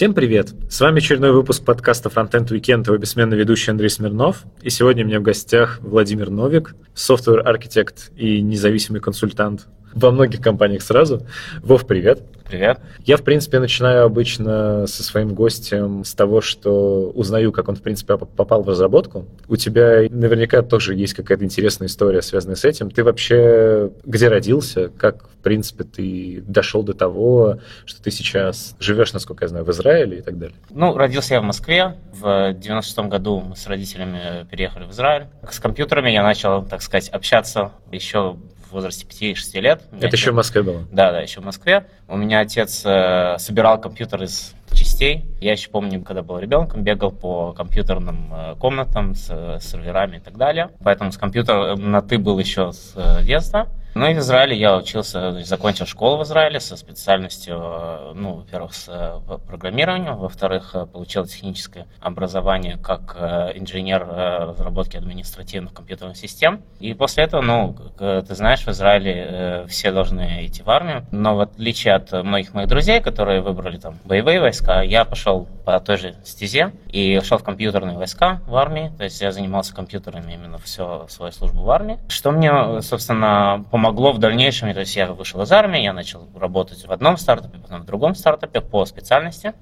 Всем привет! С вами очередной выпуск подкаста Frontend Weekend, его бессменный ведущий Андрей Смирнов. И сегодня у меня в гостях Владимир Новик, software architect и независимый консультант во многих компаниях сразу. Вов, привет! Привет. Я, в принципе, начинаю обычно со своим гостем с того, что узнаю, как он, в принципе, попал в разработку. У тебя наверняка тоже есть какая-то интересная история, связанная с этим. Ты вообще где родился? Как, в принципе, ты дошел до того, что ты сейчас живешь, насколько я знаю, в Израиле и так далее? Ну, родился я в Москве. В 96-м году мы с родителями переехали в Израиль. С компьютерами я начал, так сказать, общаться еще в возрасте 5-6 лет. Это отец... еще в Москве было? Да, да, еще в Москве. У меня отец э, собирал компьютер из частей. Я еще помню, когда был ребенком, бегал по компьютерным э, комнатам с э, серверами и так далее. Поэтому с компьютером на «ты» был еще с э, детства. Ну и в Израиле я учился, закончил школу в Израиле со специальностью, э, ну, во-первых, с э, программированием, во-вторых, э, получил техническое образование как инженер разработки административных компьютерных систем. И после этого, ну, ты знаешь, в Израиле все должны идти в армию, но в отличие от многих моих друзей, которые выбрали там боевые войска, я пошел по той же стезе и шел в компьютерные войска в армии, то есть я занимался компьютерами именно всю свою службу в армии, что мне, собственно, помогло помогло в дальнейшем, то есть я вышел из армии, я начал работать в одном стартапе, потом в другом стартапе по специальности.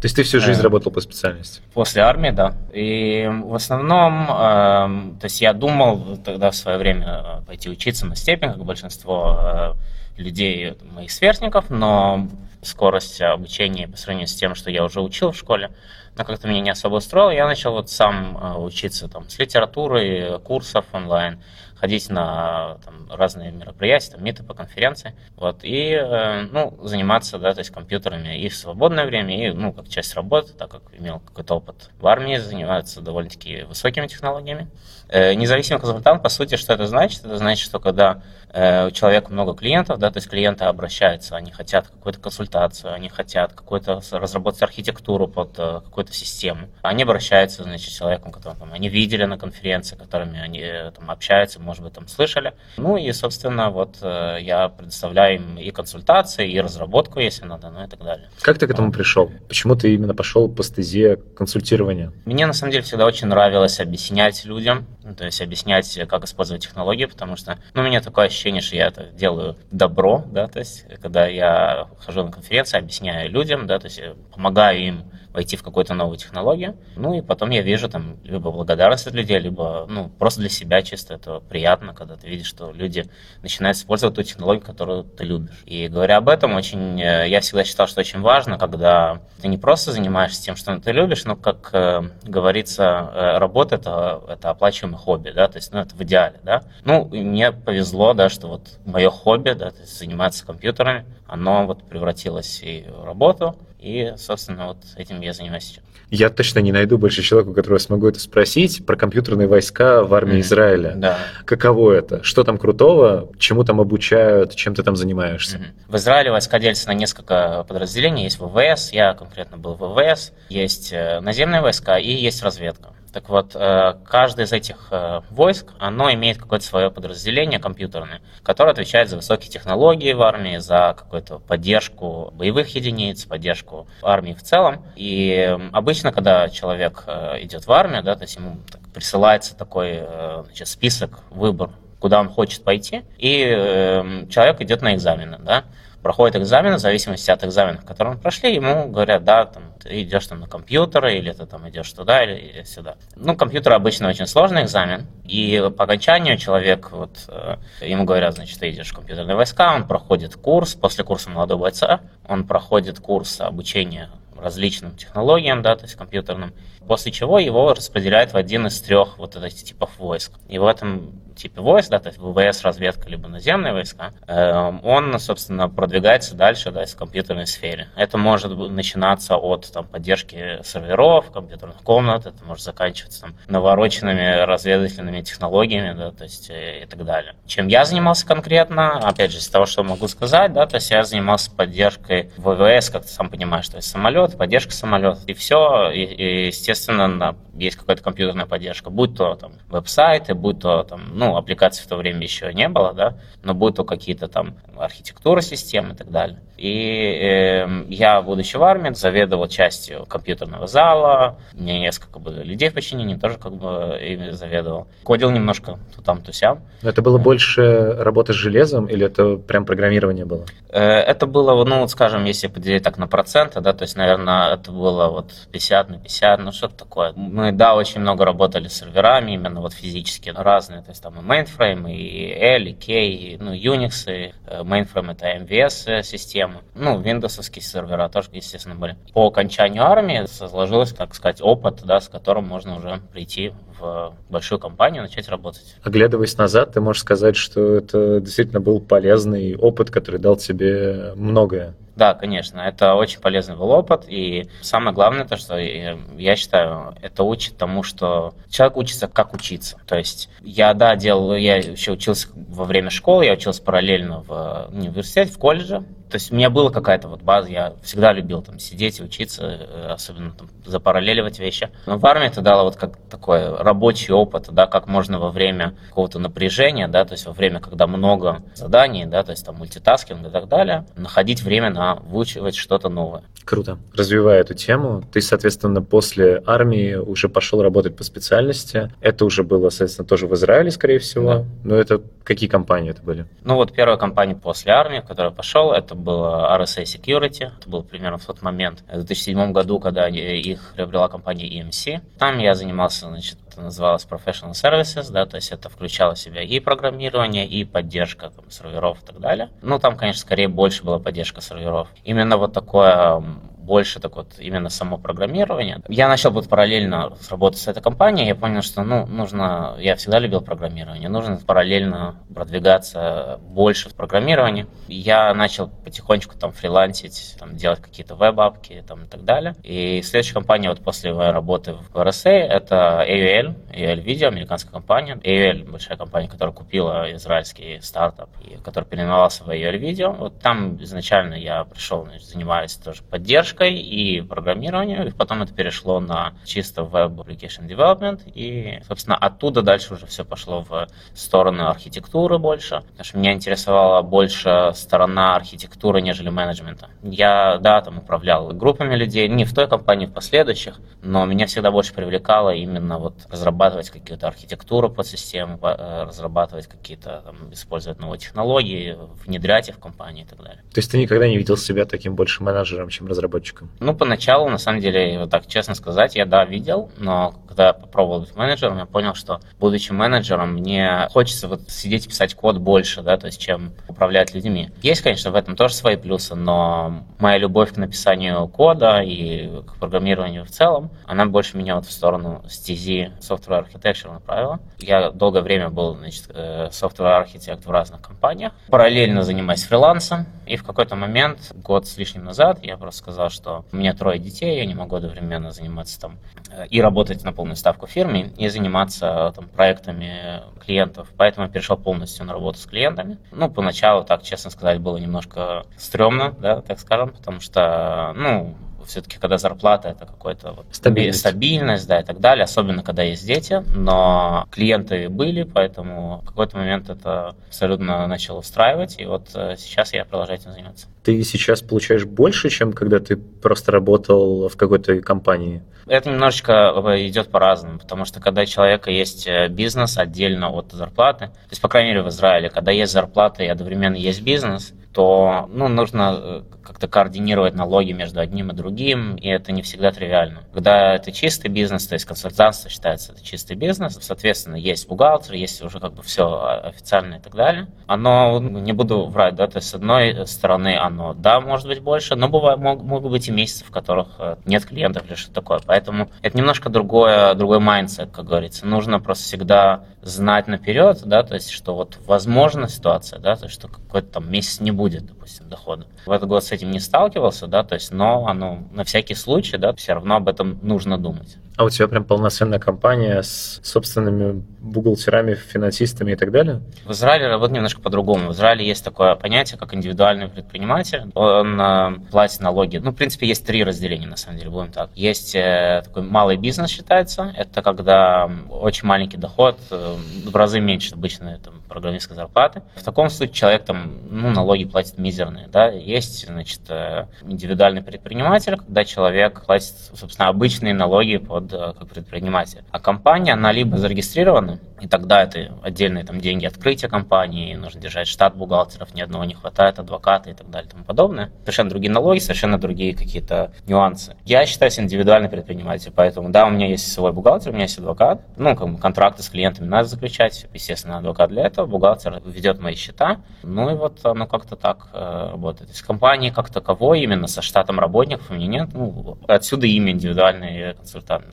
То есть ты всю жизнь э, работал по специальности? После армии, да. И в основном, э, то есть я думал тогда в свое время э, пойти учиться на степень, как большинство э, людей, моих сверстников, но скорость обучения по сравнению с тем, что я уже учил в школе, но как-то меня не особо устроило. Я начал вот сам э, учиться там, с литературы, курсов онлайн, ходить на там, разные мероприятия, там, митопы, конференции, вот, и, э, ну, заниматься, да, то есть компьютерами и в свободное время, и, ну, как часть работы, так как имел какой-то опыт в армии, заниматься довольно-таки высокими технологиями. Э, независимый консультант, по сути, что это значит? Это значит, что когда э, у человека много клиентов, да, то есть клиенты обращаются, они хотят какую-то консультацию, они хотят какую-то разработать архитектуру под э, какую-то систему, они обращаются, значит, с человеком, которого там, они видели на конференции, которыми они там общаются, может быть, там слышали. Ну и, собственно, вот я предоставляю им и консультации, и разработку, если надо, ну и так далее. Как ты к этому пришел? Почему ты именно пошел по стезе консультирования? Мне, на самом деле, всегда очень нравилось объяснять людям, ну, то есть объяснять, как использовать технологии, потому что, ну, у меня такое ощущение, что я делаю добро, да, то есть, когда я хожу на конференции, объясняю людям, да, то есть, помогаю им войти в какую-то новую технологию. Ну и потом я вижу там либо благодарность от людей, либо ну, просто для себя чисто это приятно, когда ты видишь, что люди начинают использовать ту технологию, которую ты любишь. И говоря об этом, очень, э, я всегда считал, что очень важно, когда ты не просто занимаешься тем, что ты любишь, но, как э, говорится, э, работа это, это оплачиваемое хобби, да, то есть, ну, это в идеале, да. Ну, мне повезло, да, что вот мое хобби, да, то есть заниматься компьютерами, оно вот превратилось и в работу, и, собственно, вот этим я занимаюсь сейчас. Я точно не найду больше человека, у которого смогу это спросить, про компьютерные войска в армии mm-hmm. Израиля. Да. Каково это? Что там крутого? Чему там обучают? Чем ты там занимаешься? Mm-hmm. В Израиле войска делятся на несколько подразделений. Есть ВВС, я конкретно был в ВВС, есть э, наземные войска и есть разведка. Так вот, э, каждое из этих э, войск, оно имеет какое-то свое подразделение компьютерное, которое отвечает за высокие технологии в армии, за какую-то поддержку боевых единиц, поддержку армии в целом. И обычно, когда человек э, идет в армию, да, то есть ему присылается такой значит, список, выбор, куда он хочет пойти, и человек идет на экзамены, да, проходит экзамен, в зависимости от экзаменов, которые мы прошли, ему говорят, да, там, ты идешь там на компьютеры, или ты там идешь туда, или сюда. Ну, компьютер обычно очень сложный экзамен, и по окончанию человек, вот, э, ему говорят, значит, ты идешь в компьютерные войска, он проходит курс, после курса молодого бойца, он проходит курс обучения различным технологиям, да, то есть компьютерным, после чего его распределяют в один из трех вот этих типов войск. И в этом типе войск, да, то есть ВВС, разведка, либо наземные войска, эм, он, собственно, продвигается дальше, да, в компьютерной сфере. Это может начинаться от там, поддержки серверов, компьютерных комнат, это может заканчиваться там, навороченными разведывательными технологиями, да, то есть э, и так далее. Чем я занимался конкретно, опять же, из того, что могу сказать, да, то есть я занимался поддержкой ВВС, как ты сам понимаешь, то есть самолет, поддержка самолета, и все, и, и естественно, на, есть какая-то компьютерная поддержка, будь то там веб-сайты, будь то там, ну, аппликаций в то время еще не было, да, но будь то какие-то там архитектура систем и так далее. И э, я, будучи в армии, заведовал частью компьютерного зала, у меня несколько было людей в подчинении, тоже как бы ими заведовал. Кодил немножко то там, то сям. Это было больше работы с железом или это прям программирование было? Э, это было, ну, вот скажем, если поделить так на проценты, да, то есть, наверное, это было вот 50 на 50, ну, что-то такое. Мы, да, очень много работали с серверами, именно вот физически, разные, то есть там и mainframe, и L, и K, и, ну, Unix, и э, mainframe это MVS система, ну, Windows сервера тоже, естественно, были. По окончанию армии сложилось, так сказать, опыт, да, с которым можно уже прийти в большую компанию начать работать. Оглядываясь назад, ты можешь сказать, что это действительно был полезный опыт, который дал тебе многое. Да, конечно, это очень полезный был опыт, и самое главное то, что я считаю, это учит тому, что человек учится как учиться. То есть я, да, делал, я еще учился во время школы, я учился параллельно в университете, в колледже, то есть у меня была какая-то вот база, я всегда любил там сидеть и учиться, э, особенно там запараллеливать вещи. Но в армии это дало вот как такой рабочий опыт, да, как можно во время какого-то напряжения, да, то есть во время, когда много заданий, да, то есть там мультитаскинг и так далее, находить время на выучивать что-то новое. Круто. Развивая эту тему, ты, соответственно, после армии уже пошел работать по специальности. Это уже было, соответственно, тоже в Израиле, скорее всего. Да. Но это какие компании это были? Ну вот первая компания после армии, в которую я пошел, это было RSA Security. Это было примерно в тот момент, в 2007 году, когда их приобрела компания EMC. Там я занимался, значит, это называлось Professional Services, да, то есть это включало в себя и программирование, и поддержка там, серверов и так далее. Ну, там, конечно, скорее больше была поддержка серверов. Именно вот такое больше так вот именно само программирование. Я начал вот параллельно работать с этой компанией, я понял, что ну, нужно, я всегда любил программирование, нужно параллельно продвигаться больше в программировании. Я начал потихонечку там фрилансить, там, делать какие-то веб-апки там, и так далее. И следующая компания вот после моей работы в RSA это AUL, AUL Video, американская компания. AUL большая компания, которая купила израильский стартап, и который переименовался в AUL Video. Вот там изначально я пришел, значит, занимаюсь тоже поддержкой поддержкой и программированию, и потом это перешло на чисто Web Application Development, и, собственно, оттуда дальше уже все пошло в сторону архитектуры больше, потому что меня интересовала больше сторона архитектуры, нежели менеджмента. Я, да, там управлял группами людей, не в той компании, в последующих, но меня всегда больше привлекало именно вот разрабатывать какие-то архитектуру под систему, э, разрабатывать какие-то, там, использовать новые технологии, внедрять их в компании и так далее. То есть ты никогда не видел себя таким больше менеджером, чем разработчиком? Разработчиком? Ну, поначалу, на самом деле, вот так честно сказать, я, да, видел, но когда я попробовал быть менеджером, я понял, что, будучи менеджером, мне хочется вот сидеть и писать код больше, да, то есть, чем управлять людьми. Есть, конечно, в этом тоже свои плюсы, но моя любовь к написанию кода и к программированию в целом, она больше меня вот в сторону стези software architecture направила. Я долгое время был, значит, э, software архитект в разных компаниях, параллельно занимаясь фрилансом, и в какой-то момент, год с лишним назад, я просто сказал, что у меня трое детей, я не могу одновременно заниматься там э, и работать на полную ставку в фирме, и заниматься там проектами клиентов. Поэтому я перешел полностью на работу с клиентами. Ну, поначалу, так честно сказать, было немножко стрёмно, да, так скажем, потому что, ну, все-таки, когда зарплата это какой-то вот стабильность. стабильность, да, и так далее, особенно когда есть дети, но клиенты были, поэтому в какой-то момент это абсолютно начало устраивать, и вот э, сейчас я продолжаю этим заниматься. Ты сейчас получаешь больше, чем когда ты просто работал в какой-то компании? Это немножечко э, идет по-разному, потому что когда у человека есть э, бизнес отдельно от зарплаты, то есть, по крайней мере, в Израиле, когда есть зарплата и одновременно есть бизнес, то ну, нужно как-то координировать налоги между одним и другим, и это не всегда тривиально. Когда это чистый бизнес, то есть консультантство считается это чистый бизнес, соответственно, есть бухгалтер, есть уже как бы все официально и так далее. Оно, не буду врать, да, то есть с одной стороны оно, да, может быть больше, но бывает, мог, могут быть и месяцы, в которых э, нет клиентов или что такое. Поэтому это немножко другое, другой mindset, как говорится. Нужно просто всегда знать наперед, да, то есть, что вот возможна ситуация, да, то есть, что какой-то там месяц не будет, допустим, дохода. В этот год с этим не сталкивался, да, то есть, но оно на всякий случай, да, все равно об этом нужно думать. А у тебя прям полноценная компания с собственными бухгалтерами, финансистами и так далее? В Израиле работает немножко по-другому. В Израиле есть такое понятие, как индивидуальный предприниматель. Он э, платит налоги. Ну, в принципе, есть три разделения, на самом деле, будем так. Есть э, такой малый бизнес считается. Это когда очень маленький доход, э, в разы меньше обычно там, программистской зарплаты. В таком случае человек там, ну, налоги платит мизерные, да. Есть, значит, э, индивидуальный предприниматель, когда человек платит, собственно, обычные налоги под э, как предприниматель. А компания, она либо зарегистрирована, и тогда это отдельные там деньги открытия компании, нужно держать штат бухгалтеров, ни одного не хватает, адвоката и так далее и тому подобное. Совершенно другие налоги, совершенно другие какие-то нюансы. Я считаюсь индивидуальный предприниматель, поэтому да, у меня есть свой бухгалтер, у меня есть адвокат, ну, как бы контракты с клиентами надо заключать, естественно, адвокат для этого, бухгалтер ведет мои счета, ну и вот оно как-то так э, работает. То компании как таковой, именно со штатом работников у меня нет, ну, отсюда имя индивидуальный консультант.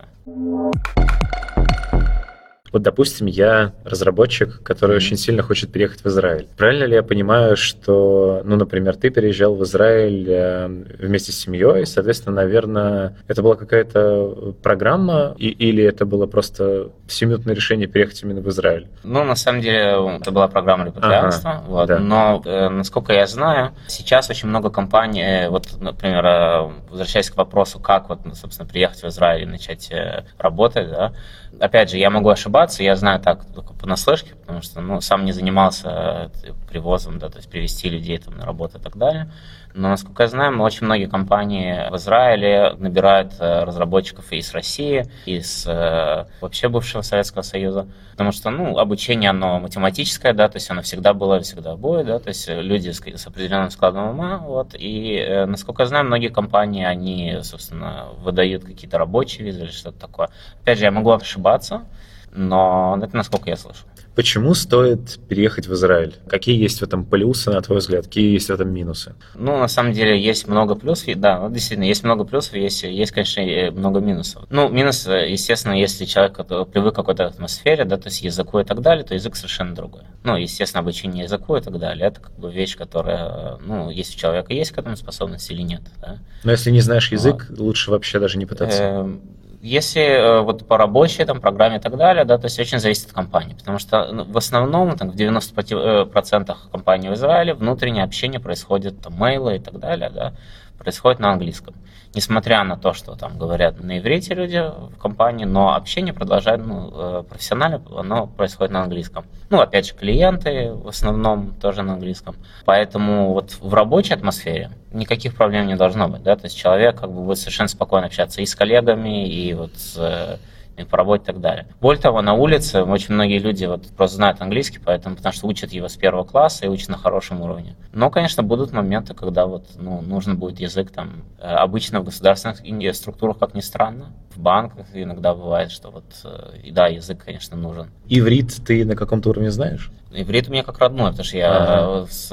Вот, допустим, я разработчик, который mm-hmm. очень сильно хочет переехать в Израиль. Правильно ли я понимаю, что, ну, например, ты переезжал в Израиль э, вместе с семьей, соответственно, наверное, это была какая-то программа, и, или это было просто семиминутное решение переехать именно в Израиль? Ну, на самом деле, это была программа репатрианства, ага, вот, да. но, э, насколько я знаю, сейчас очень много компаний, э, вот, например, э, возвращаясь к вопросу, как, вот, собственно, приехать в Израиль и начать э, работать, да, опять же, я могу ошибаться, я знаю так только понаслышке, потому что ну, сам не занимался э, привозом, да, то есть привести людей там, на работу и так далее. Но, насколько я знаю, очень многие компании в Израиле набирают э, разработчиков из России, из э, вообще бывшего Советского Союза. Потому что, ну, обучение, оно математическое, да, то есть оно всегда было всегда будет, да, то есть люди с, с определенным складом ума, вот, и, насколько я знаю, многие компании, они, собственно, выдают какие-то рабочие визы или что-то такое. Опять же, я могу ошибаться, но это насколько я слышу. Почему стоит переехать в Израиль? Какие есть в этом плюсы, на твой взгляд? Какие есть в этом минусы? Ну, на самом деле, есть много плюсов. Да, вот действительно, есть много плюсов, есть, есть, конечно, много минусов. Ну, минус, естественно, если человек привык к какой-то атмосфере, да, то есть языку и так далее, то язык совершенно другой. Ну, естественно, обучение языку и так далее, это как бы вещь, которая, ну, если у человека есть к этому способность или нет. Да? Но если не знаешь язык, вот. лучше вообще даже не пытаться. Эм, если э, вот по рабочей там, программе и так далее, да, то есть очень зависит от компании, потому что ну, в основном там, в 90% э, компаний в Израиле внутреннее общение происходит, там, мейлы и так далее, да, происходит на английском несмотря на то, что там говорят на иврите люди в компании, но общение продолжает, ну, э, профессионально, оно происходит на английском. Ну, опять же, клиенты в основном тоже на английском. Поэтому вот в рабочей атмосфере никаких проблем не должно быть, да, то есть человек как бы будет совершенно спокойно общаться и с коллегами, и вот с э, и по работе и так далее. Более того, на улице очень многие люди вот просто знают английский, поэтому, потому что учат его с первого класса и учат на хорошем уровне. Но, конечно, будут моменты, когда вот, ну, нужно будет язык там, э, обычно в государственных структурах, как ни странно, в банках иногда бывает, что вот, э, и да, язык, конечно, нужен. Иврит ты на каком-то уровне знаешь? Иврит у меня как родной, потому что я, ага. с,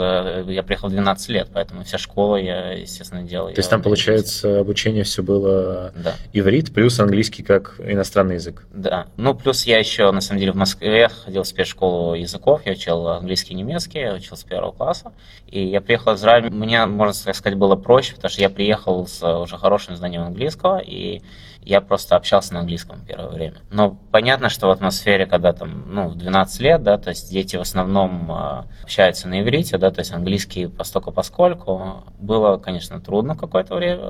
я приехал в 12 лет, поэтому вся школа я, естественно, делал. То есть там, получается, обучение все было да. иврит плюс английский как иностранный язык? Да. Ну, плюс я еще, на самом деле, в Москве ходил в спецшколу языков, я учил английский и немецкий, я учил с первого класса. И я приехал в Израиль, мне, можно сказать, было проще, потому что я приехал с уже хорошим знанием английского, и я просто общался на английском первое время. Но понятно, что в атмосфере, когда там, ну, в 12 лет, да, то есть дети в основном э, общаются на иврите, да, то есть английский постольку поскольку, было, конечно, трудно какое-то время,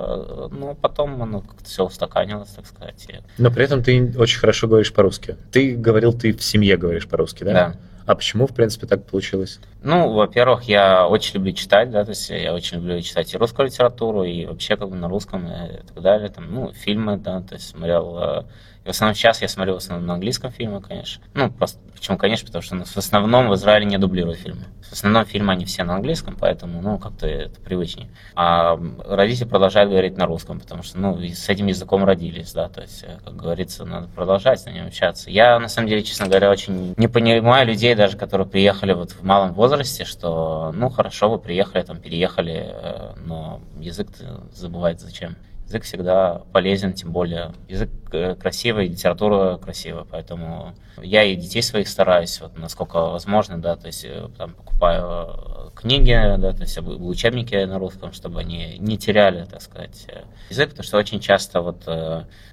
но потом оно как-то все устаканилось, так сказать. Но при этом ты очень хорошо говоришь по-русски. Ты говорил, ты в семье говоришь по-русски, да? Да. А почему, в принципе, так получилось? Ну, во-первых, я очень люблю читать, да, то есть я очень люблю читать и русскую литературу, и вообще как бы на русском и так далее, там, ну, фильмы, да, то есть смотрел э, и в основном сейчас я смотрю в основном на английском фильме, конечно. Ну, просто почему, конечно, потому что в основном в Израиле не дублируют фильмы. В основном фильмы они все на английском, поэтому, ну, как-то это привычнее. А родители продолжают говорить на русском, потому что, ну, с этим языком родились, да, то есть, как говорится, надо продолжать на нем общаться. Я, на самом деле, честно говоря, очень не понимаю людей даже, которые приехали вот в малом возрасте, что, ну, хорошо, вы приехали, там, переехали, э, но язык забывать зачем язык всегда полезен, тем более язык э, красивый, литература красивая, поэтому я и детей своих стараюсь, вот, насколько возможно, да, то есть э, там покупаю книги, да, то есть учебники на русском, чтобы они не теряли, так сказать, язык, потому что очень часто вот,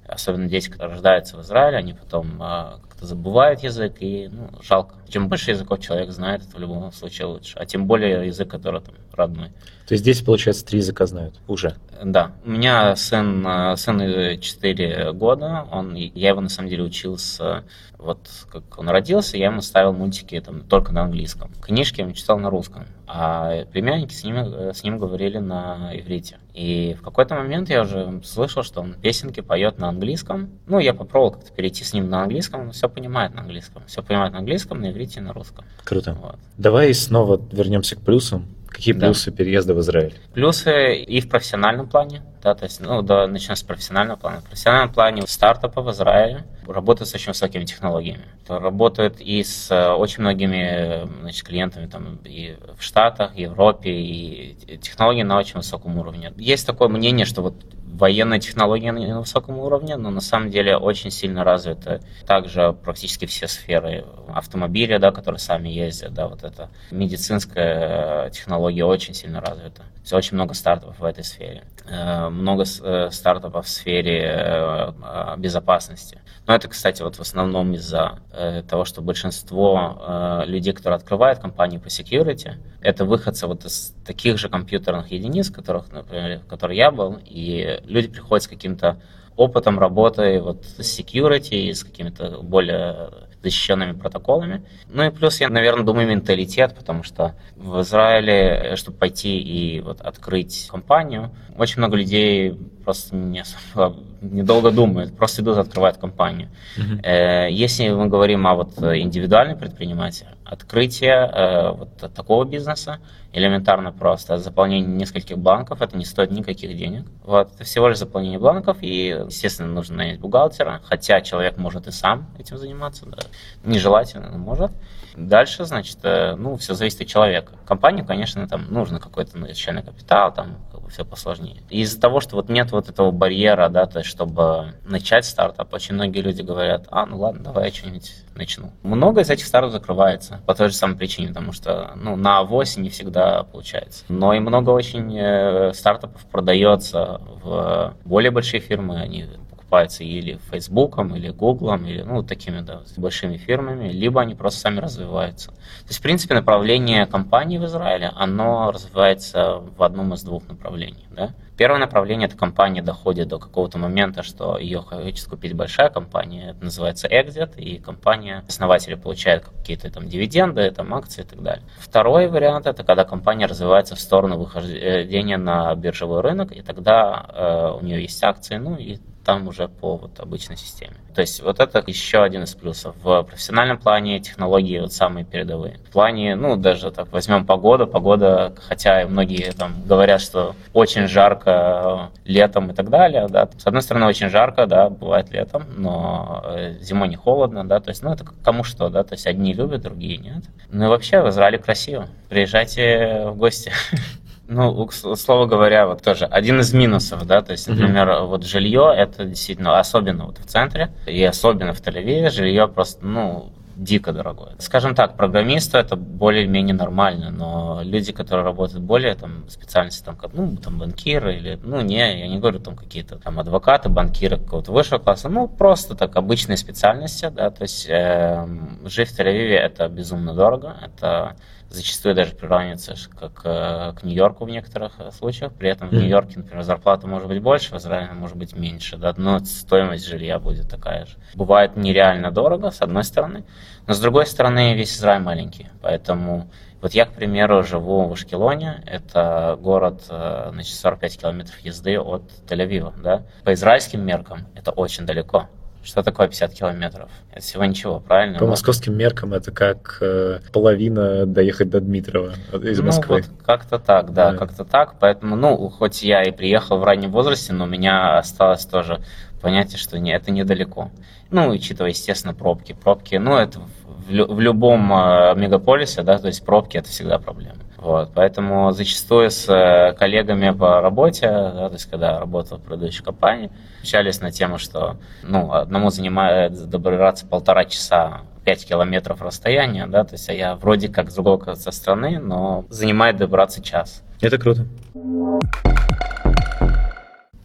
особенно дети, которые рождаются в Израиле, они потом как-то забывают язык, и ну, жалко. Чем больше языков человек знает, это в любом случае лучше. А тем более язык, который там родной. То есть здесь, получается, три языка знают уже? Да. У меня сын, сыну 4 года, он, я его на самом деле учил с вот как он родился, я ему ставил мультики там только на английском. Книжки он читал на русском, а племянники с ним, с ним говорили на иврите. И в какой-то момент я уже слышал, что он песенки поет на английском. Ну, я попробовал как-то перейти с ним на английском, он все понимает на английском. Все понимает на английском, на иврите и на русском. Круто. Вот. Давай снова вернемся к плюсам. Какие плюсы да. переезда в Израиль? Плюсы и в профессиональном плане, да, то есть, ну, да, начнем с профессионального плана. В профессиональном плане стартапы в Израиле работают с очень высокими технологиями. Работают и с э, очень многими значит, клиентами там, и в Штатах, Европе, и технологии на очень высоком уровне. Есть такое мнение, что вот военная технология на высоком уровне, но на самом деле очень сильно развиты также практически все сферы автомобиля, да, которые сами ездят, да, вот это медицинская технология очень сильно развита. Все очень много стартапов в этой сфере, э, много э, стартапов в сфере безопасности. Но это, кстати, вот в основном из-за э, того, что большинство э, людей, которые открывают компании по security, это выходцы вот из таких же компьютерных единиц, которых, например, в которых я был, и люди приходят с каким-то опытом работы вот с security и с какими-то более защищенными протоколами. Ну и плюс, я, наверное, думаю, менталитет, потому что в Израиле, чтобы пойти и вот открыть компанию, очень много людей просто не особо, недолго думают, просто идут открывают компанию. Uh-huh. Если мы говорим о вот индивидуальном предпринимателе, открытие э, вот такого бизнеса элементарно просто. Заполнение нескольких бланков, это не стоит никаких денег. Вот, это всего лишь заполнение бланков, и, естественно, нужно нанять бухгалтера, хотя человек может и сам этим заниматься, да. нежелательно, но может. Дальше, значит, э, ну, все зависит от человека. Компанию, конечно, там нужно какой-то начальный капитал, там все посложнее. Из-за того, что вот нет вот этого барьера, да, то есть, чтобы начать стартап, очень многие люди говорят, а, ну ладно, давай я что-нибудь начну. Много из этих стартапов закрывается по той же самой причине, потому что, ну, на авось не всегда получается. Но и много очень э, стартапов продается в более большие фирмы, они покупаются или Фейсбуком, или Гуглом, или ну, такими да, большими фирмами, либо они просто сами развиваются. То есть, в принципе, направление компании в Израиле, оно развивается в одном из двух направлений. Да? Первое направление – это компания доходит до какого-то момента, что ее хочет купить большая компания, это называется exit, и компания, основатели получают какие-то там дивиденды, там акции и так далее. Второй вариант – это когда компания развивается в сторону выхождения на биржевой рынок, и тогда э, у нее есть акции, ну и там уже по вот обычной системе. То есть вот это еще один из плюсов. В профессиональном плане технологии вот самые передовые. В плане, ну, даже так возьмем погоду. Погода, хотя многие там говорят, что очень жарко летом и так далее, да. С одной стороны, очень жарко, да, бывает летом, но э, зимой не холодно, да, то есть, ну, это кому что, да, то есть одни любят, другие нет. Ну и вообще в Израиле красиво. Приезжайте в гости. Ну, слово говоря, вот тоже один из минусов, да, то есть, например, mm-hmm. вот жилье, это действительно, особенно вот в центре, и особенно в Тель-Авиве, жилье просто, ну, дико дорогое. Скажем так, программисту это более-менее нормально, но люди, которые работают более там специальности, там, как, ну, там, банкиры или, ну, не, я не говорю там какие-то там адвокаты, банкиры какого-то высшего класса, ну, просто так обычные специальности, да, то есть э, жить в Тель-Авиве это безумно дорого, это зачастую даже приравнивается как э, к Нью-Йорку в некоторых э, случаях. При этом в Нью-Йорке, например, зарплата может быть больше, в Израиле может быть меньше, да, но стоимость жилья будет такая же. Бывает нереально дорого, с одной стороны, но с другой стороны весь Израиль маленький, поэтому вот я, к примеру, живу в Ашкелоне, это город, э, значит, 45 километров езды от Тель-Авива, да. По израильским меркам это очень далеко. Что такое 50 километров? Это всего ничего, правильно? По вот. московским меркам это как э, половина доехать до Дмитрова из Москвы. Ну, вот как-то так, да, да, как-то так. Поэтому, ну, хоть я и приехал в раннем возрасте, но у меня осталось тоже понятие, что не, это недалеко. Ну, учитывая, естественно, пробки. Пробки, ну, это в, в любом э, мегаполисе, да, то есть пробки это всегда проблема. Вот, поэтому зачастую с э, коллегами по работе, да, то есть когда работал в предыдущей компании, общались на тему, что ну, одному занимает добираться полтора часа 5 километров расстояния, да, то есть а я вроде как с другого конца страны, но занимает добраться час. Это круто.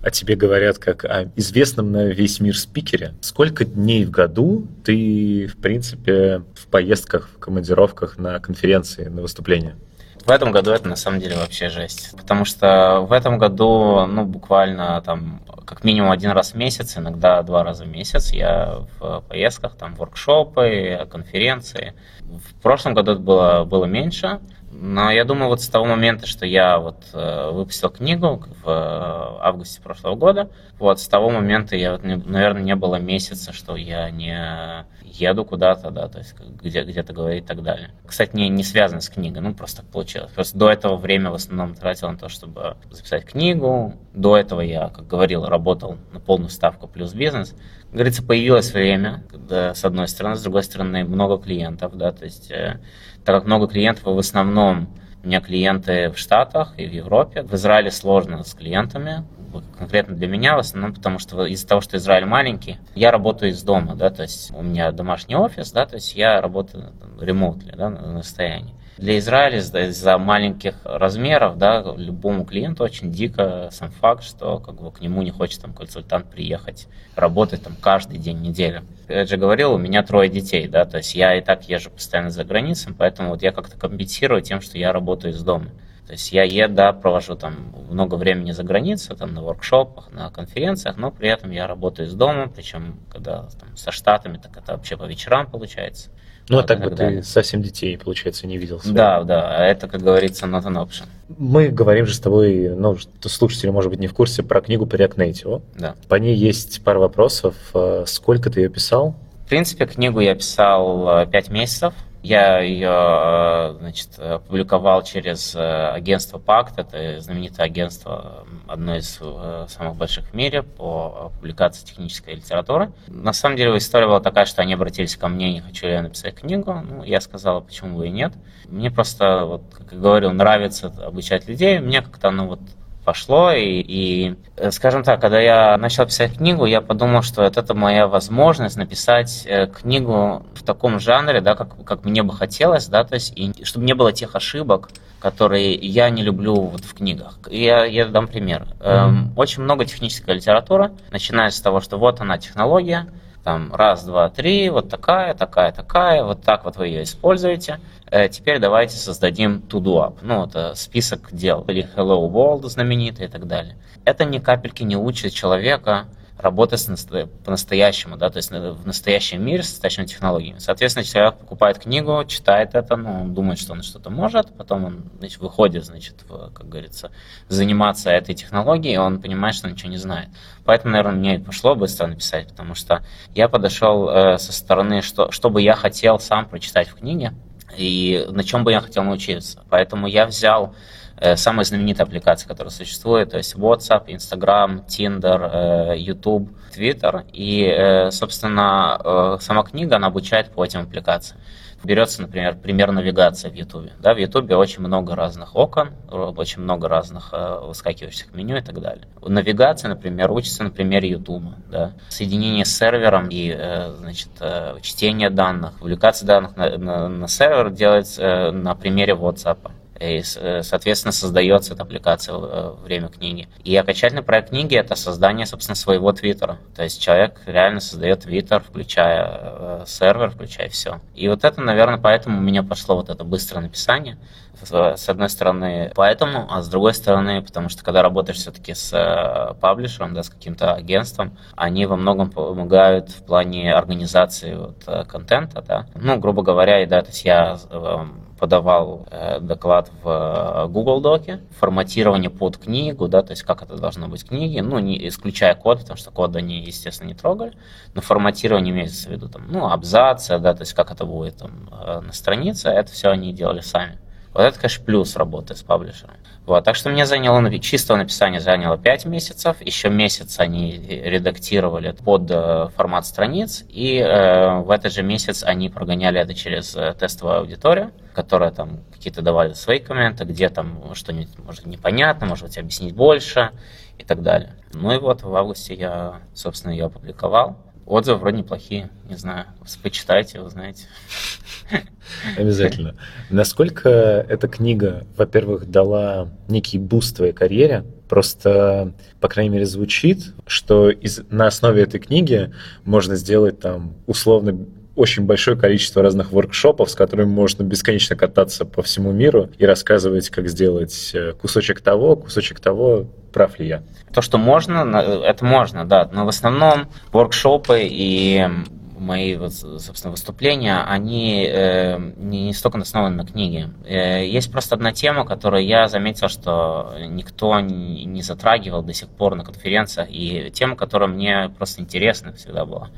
О тебе говорят как о известном на весь мир спикере. Сколько дней в году ты, в принципе, в поездках, в командировках, на конференции, на выступления? В этом году это на самом деле вообще жесть. Потому что в этом году, ну, буквально там как минимум один раз в месяц, иногда два раза в месяц я в поездках, там, воркшопы, конференции. В прошлом году это было, было меньше, но я думаю, вот с того момента, что я вот э, выпустил книгу в э, августе прошлого года, вот с того момента я, наверное, не было месяца, что я не еду куда-то, да, то есть где, где-то говорить и так далее. Кстати, не, не связано с книгой, ну просто так получилось. Просто до этого время в основном тратил на то, чтобы записать книгу. До этого я, как говорил, работал на полную ставку плюс бизнес. Говорится, появилось время, когда, с одной стороны, с другой стороны, много клиентов, да, то есть э, так как много клиентов, в основном у меня клиенты в Штатах и в Европе. В Израиле сложно с клиентами, конкретно для меня в основном, потому что из-за того, что Израиль маленький, я работаю из дома, да, то есть у меня домашний офис, да, то есть я работаю ремонтли, да, на расстоянии. Для Израиля из-за маленьких размеров, да, любому клиенту очень дико сам факт, что как бы к нему не хочет там консультант приехать, работать там каждый день недели. Я же говорил, у меня трое детей, да, то есть я и так езжу постоянно за границей, поэтому вот я как-то компенсирую тем, что я работаю из дома. То есть я еду, да, провожу там много времени за границей, там на воркшопах, на конференциях, но при этом я работаю из дома, причем когда там, со Штатами, так это вообще по вечерам получается. Ну, а так бы ты совсем детей, получается, не видел. Своих. Да, да, а это, как говорится, not an option. Мы говорим же с тобой, ну, слушатели, может быть, не в курсе, про книгу по React Native. Да. По ней есть пара вопросов. Э, сколько ты ее писал? В принципе, книгу я писал 5 э, месяцев. Я ее э, значит, опубликовал через э, агентство Пакт. Это знаменитое агентство, одно из э, самых больших в мире по публикации технической литературы. На самом деле история была такая, что они обратились ко мне, не хочу ли я написать книгу. Ну, я сказал, почему бы и нет. Мне просто, вот, как я говорил, нравится обучать людей. Мне как-то оно вот пошло. И, и, э, скажем так, когда я начал писать книгу, я подумал, что это, это моя возможность написать э, книгу в таком жанре, да, как, как мне бы хотелось, да, то есть, и чтобы не было тех ошибок, которые я не люблю вот в книгах. Я, я дам пример. Mm-hmm. Эм, очень много технической литературы, начиная с того, что вот она технология, там раз, два, три, вот такая, такая, такая, вот так вот вы ее используете. Э, теперь давайте создадим to-do app, ну, это список дел, или Hello World знаменитый и так далее. Это ни капельки не учит человека работать по-настоящему, да, то есть в настоящем мире с настоящими технологиями. Соответственно, человек покупает книгу, читает это, ну, он думает, что он что-то может, потом он, значит, выходит, значит, в, как говорится, заниматься этой технологией, и он понимает, что он ничего не знает. Поэтому, наверное, мне и пошло быстро написать, потому что я подошел э, со стороны, что, что бы я хотел сам прочитать в книге, и на чем бы я хотел научиться. Поэтому я взял Э, самые знаменитые аппликации, которые существуют, то есть WhatsApp, Instagram, Tinder, э, YouTube, Twitter. И, э, собственно, сама книга, она обучает по этим аппликациям. Берется, например, пример навигации в YouTube. Да, в YouTube очень много разных окон, очень много разных выскакивающих меню и так далее. Навигация, например, учится на примере YouTube. Да. Соединение с сервером и значит, чтение данных, публикация данных на, на, на сервер делается на примере WhatsApp и, э, соответственно, создается эта аппликация э, время книги. И окончательный проект книги — это создание, собственно, своего твиттера. То есть человек реально создает твиттер, включая э, сервер, включая все. И вот это, наверное, поэтому у меня пошло вот это быстрое написание. С одной стороны, поэтому, а с другой стороны, потому что когда работаешь все-таки с паблишером, да, с каким-то агентством, они во многом помогают в плане организации вот, контента, да. Ну, грубо говоря, да, то есть я подавал э, доклад в э, Google Доке, форматирование под книгу, да, то есть как это должно быть в книге, ну, не исключая код, потому что код они, естественно, не трогали, но форматирование имеется в виду, там, ну, абзацы, да, то есть как это будет там, э, на странице, это все они делали сами. Вот это, конечно, плюс работы с паблишером. Вот, так что мне заняло, чистого написания заняло 5 месяцев, еще месяц они редактировали под э, формат страниц, и э, в этот же месяц они прогоняли это через э, тестовую аудиторию, которая там какие-то давали свои комменты, где там что-нибудь, может, непонятно, может быть, объяснить больше и так далее. Ну и вот в августе я, собственно, ее опубликовал. Отзывы вроде неплохие, не знаю, почитайте, узнаете. Обязательно. Насколько эта книга, во-первых, дала некий boost твоей карьере, Просто, по крайней мере, звучит, что из, на основе этой книги можно сделать там условно очень большое количество разных воркшопов, с которыми можно бесконечно кататься по всему миру и рассказывать, как сделать э, кусочек того, кусочек того, прав ли я. То, что можно, это можно, да, но в основном воркшопы и мои, собственно, выступления, они э, не столько основаны на книге. Э, есть просто одна тема, которую я заметил, что никто не затрагивал до сих пор на конференциях, и тема, которая мне просто интересна всегда была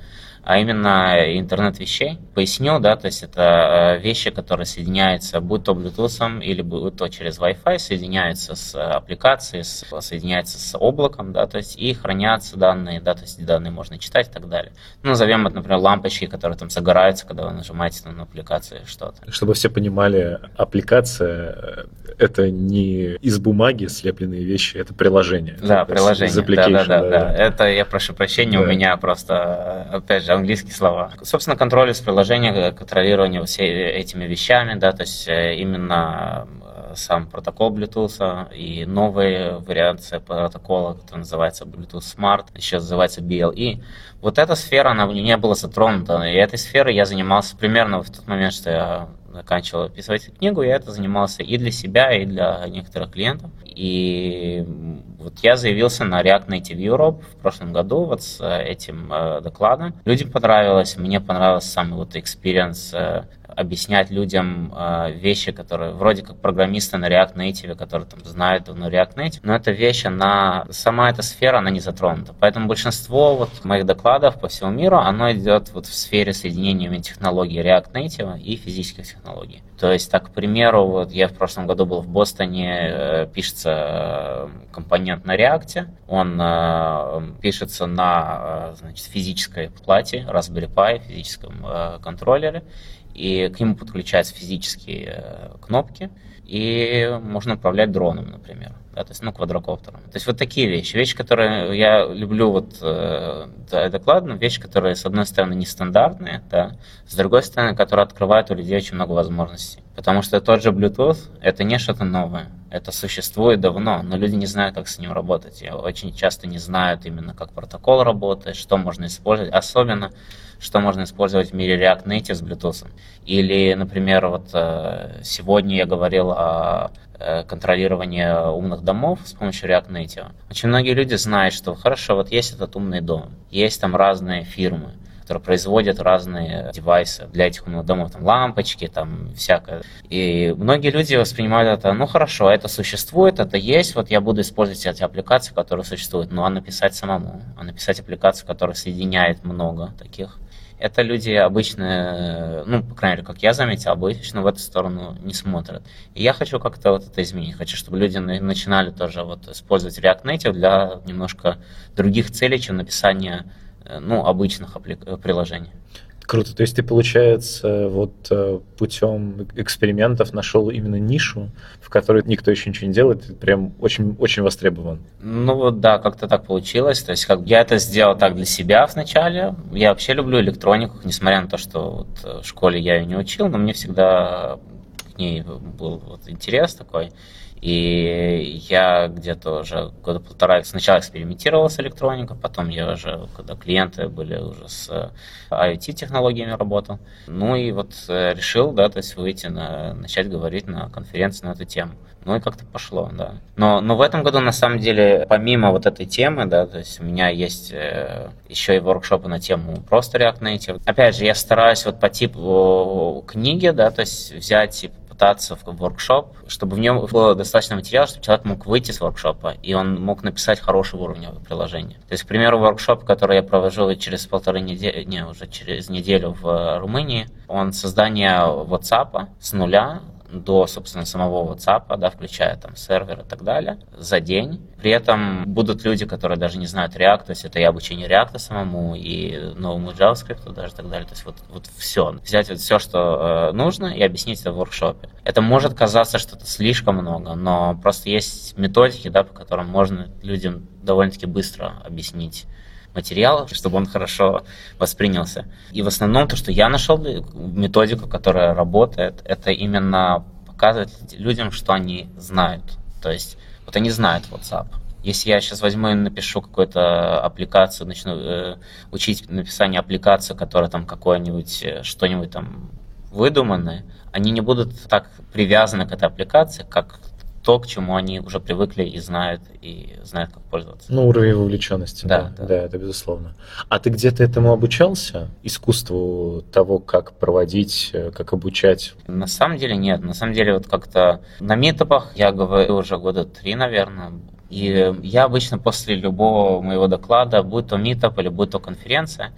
а именно интернет вещей. Поясню, да, то есть это э, вещи, которые соединяются, будь то Bluetooth или будь то через Wi-Fi, соединяются с аппликацией, соединяются с облаком, да, то есть и хранятся данные, да, то есть данные можно читать и так далее. Ну, назовем это, например, лампочки, которые там загораются, когда вы нажимаете на аппликации что-то. Чтобы все понимали, аппликация — это не из бумаги слепленные вещи, это приложение. Да, приложение, да, да, да, да. Это, я прошу прощения, да. у меня просто, опять же, английские слова. Собственно, контроль из приложения, э, контролирование всеми этими вещами, да, то есть э, именно э, сам протокол Bluetooth и новые вариации протокола, который называется Bluetooth Smart, еще называется BLE. Вот эта сфера, она не была затронута, и этой сферой я занимался примерно в тот момент, что я заканчивал писать книгу, я это занимался и для себя, и для некоторых клиентов. И вот я заявился на React Native Europe в прошлом году вот с этим э, докладом. Людям понравилось, мне понравился самый вот experience э, объяснять людям э, вещи, которые вроде как программисты на React Native, которые там знают на React Native, но эта вещь, она, сама эта сфера, она не затронута. Поэтому большинство вот моих докладов по всему миру, оно идет вот в сфере соединения технологий React Native и физических технологий. То есть, так, к примеру, вот я в прошлом году был в Бостоне, э, пишется э, компонент на React, он э, пишется на значит, физической плате Raspberry Pi, физическом контроллере, и к нему подключаются физические кнопки, и можно управлять дроном, например, да, то есть, ну, квадрокоптером. То есть вот такие вещи. Вещи, которые я люблю вот э, докладно, вещи, которые, с одной стороны, нестандартные, да, с другой стороны, которые открывают у людей очень много возможностей. Потому что тот же Bluetooth — это не что-то новое. Это существует давно, но люди не знают, как с ним работать. И очень часто не знают именно, как протокол работает, что можно использовать. Особенно что можно использовать в мире React Native с Bluetooth. Или, например, вот э, сегодня я говорил о э, контролировании умных домов с помощью React Native. Очень многие люди знают, что хорошо, вот есть этот умный дом, есть там разные фирмы, которые производят разные девайсы для этих умных домов, там лампочки, там всякое. И многие люди воспринимают это, ну хорошо, это существует, это есть, вот я буду использовать эти аппликации, которые существуют, ну а написать самому, а написать аппликацию, которая соединяет много таких это люди обычно, ну, по крайней мере, как я заметил, обычно в эту сторону не смотрят. И я хочу как-то вот это изменить. Хочу, чтобы люди начинали тоже вот использовать React Native для немножко других целей, чем написание, э, ну, обычных приложений. Круто. То есть ты, получается, вот э, путем экспериментов нашел именно нишу, в которой никто еще ничего не делает, прям очень, очень востребован. Ну вот да, как-то так получилось. То есть как я это сделал так для себя вначале. Я вообще люблю электронику, несмотря на то, что вот э, в школе я ее не учил, но мне всегда к ней был вот интерес такой. И я где-то уже года полтора сначала экспериментировал с электроникой, потом я уже, когда клиенты были уже с IoT-технологиями работал. Ну и вот э, решил, да, то есть выйти на, начать говорить на конференции на эту тему. Ну и как-то пошло, да. Но, но в этом году, на самом деле, помимо вот этой темы, да, то есть у меня есть э, еще и воркшопы на тему просто React Native. Опять же, я стараюсь вот по типу книги, да, то есть взять типа пытаться в воркшоп, чтобы в нем было достаточно материала, чтобы человек мог выйти с воркшопа, и он мог написать хорошего уровня приложения. То есть, к примеру, воркшоп, который я провожу через полторы недели, не, уже через неделю в Румынии, он создание WhatsApp с нуля до, собственно, самого WhatsApp, да, включая там сервер и так далее, за день. При этом будут люди, которые даже не знают React, то есть это и обучение React самому, и новому JavaScript даже и так далее. То есть вот, вот все. Взять вот все, что э, нужно, и объяснить это в воркшопе. Это может казаться, что это слишком много, но просто есть методики, да, по которым можно людям довольно-таки быстро объяснить материал, чтобы он хорошо воспринялся. И в основном то, что я нашел методику, которая работает, это именно показывать людям, что они знают. То есть вот они знают WhatsApp. Если я сейчас возьму и напишу какую-то аппликацию, начну э, учить написание аппликации, которая там какое-нибудь, э, что-нибудь там выдуманное, они не будут так привязаны к этой аппликации, как то, к чему они уже привыкли и знают, и знают, как пользоваться. Ну, уровень вовлеченности, да, да, да, да, это безусловно. А ты где-то этому обучался? Искусству того, как проводить, э, как обучать? На самом деле нет. На самом деле вот как-то на митопах я говорю уже года три, наверное, и я обычно после любого моего доклада, будь то митоп или будь то конференция,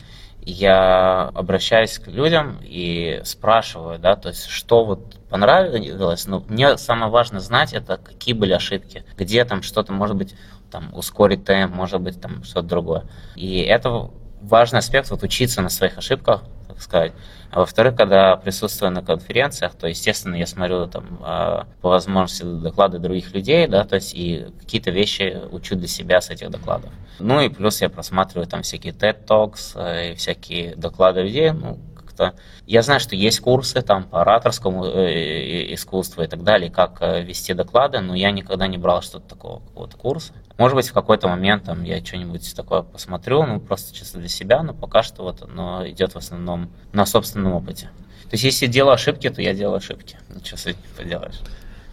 я обращаюсь к людям и спрашиваю, да, то есть что вот понравилось, но мне самое важное знать, это какие были ошибки, где там что-то, может быть, там ускорить темп, может быть, там что-то другое. И это важный аспект, вот учиться на своих ошибках, так сказать. А во-вторых, когда присутствую на конференциях, то, естественно, я смотрю там а, по возможности доклады других людей, да, то есть и какие-то вещи учу для себя с этих докладов. Ну и плюс я просматриваю там всякие TED Talks э, и всякие доклады людей, ну, как-то... Я знаю, что есть курсы там по ораторскому э, искусству и так далее, как э, вести доклады, но я никогда не брал что-то такого, какого-то курса. Может быть, в какой-то момент там я что-нибудь такое посмотрю, ну, просто чисто для себя, но пока что вот оно идет в основном на собственном опыте. То есть, если делаю ошибки, то я делаю ошибки. Ничего с этим не поделаешь.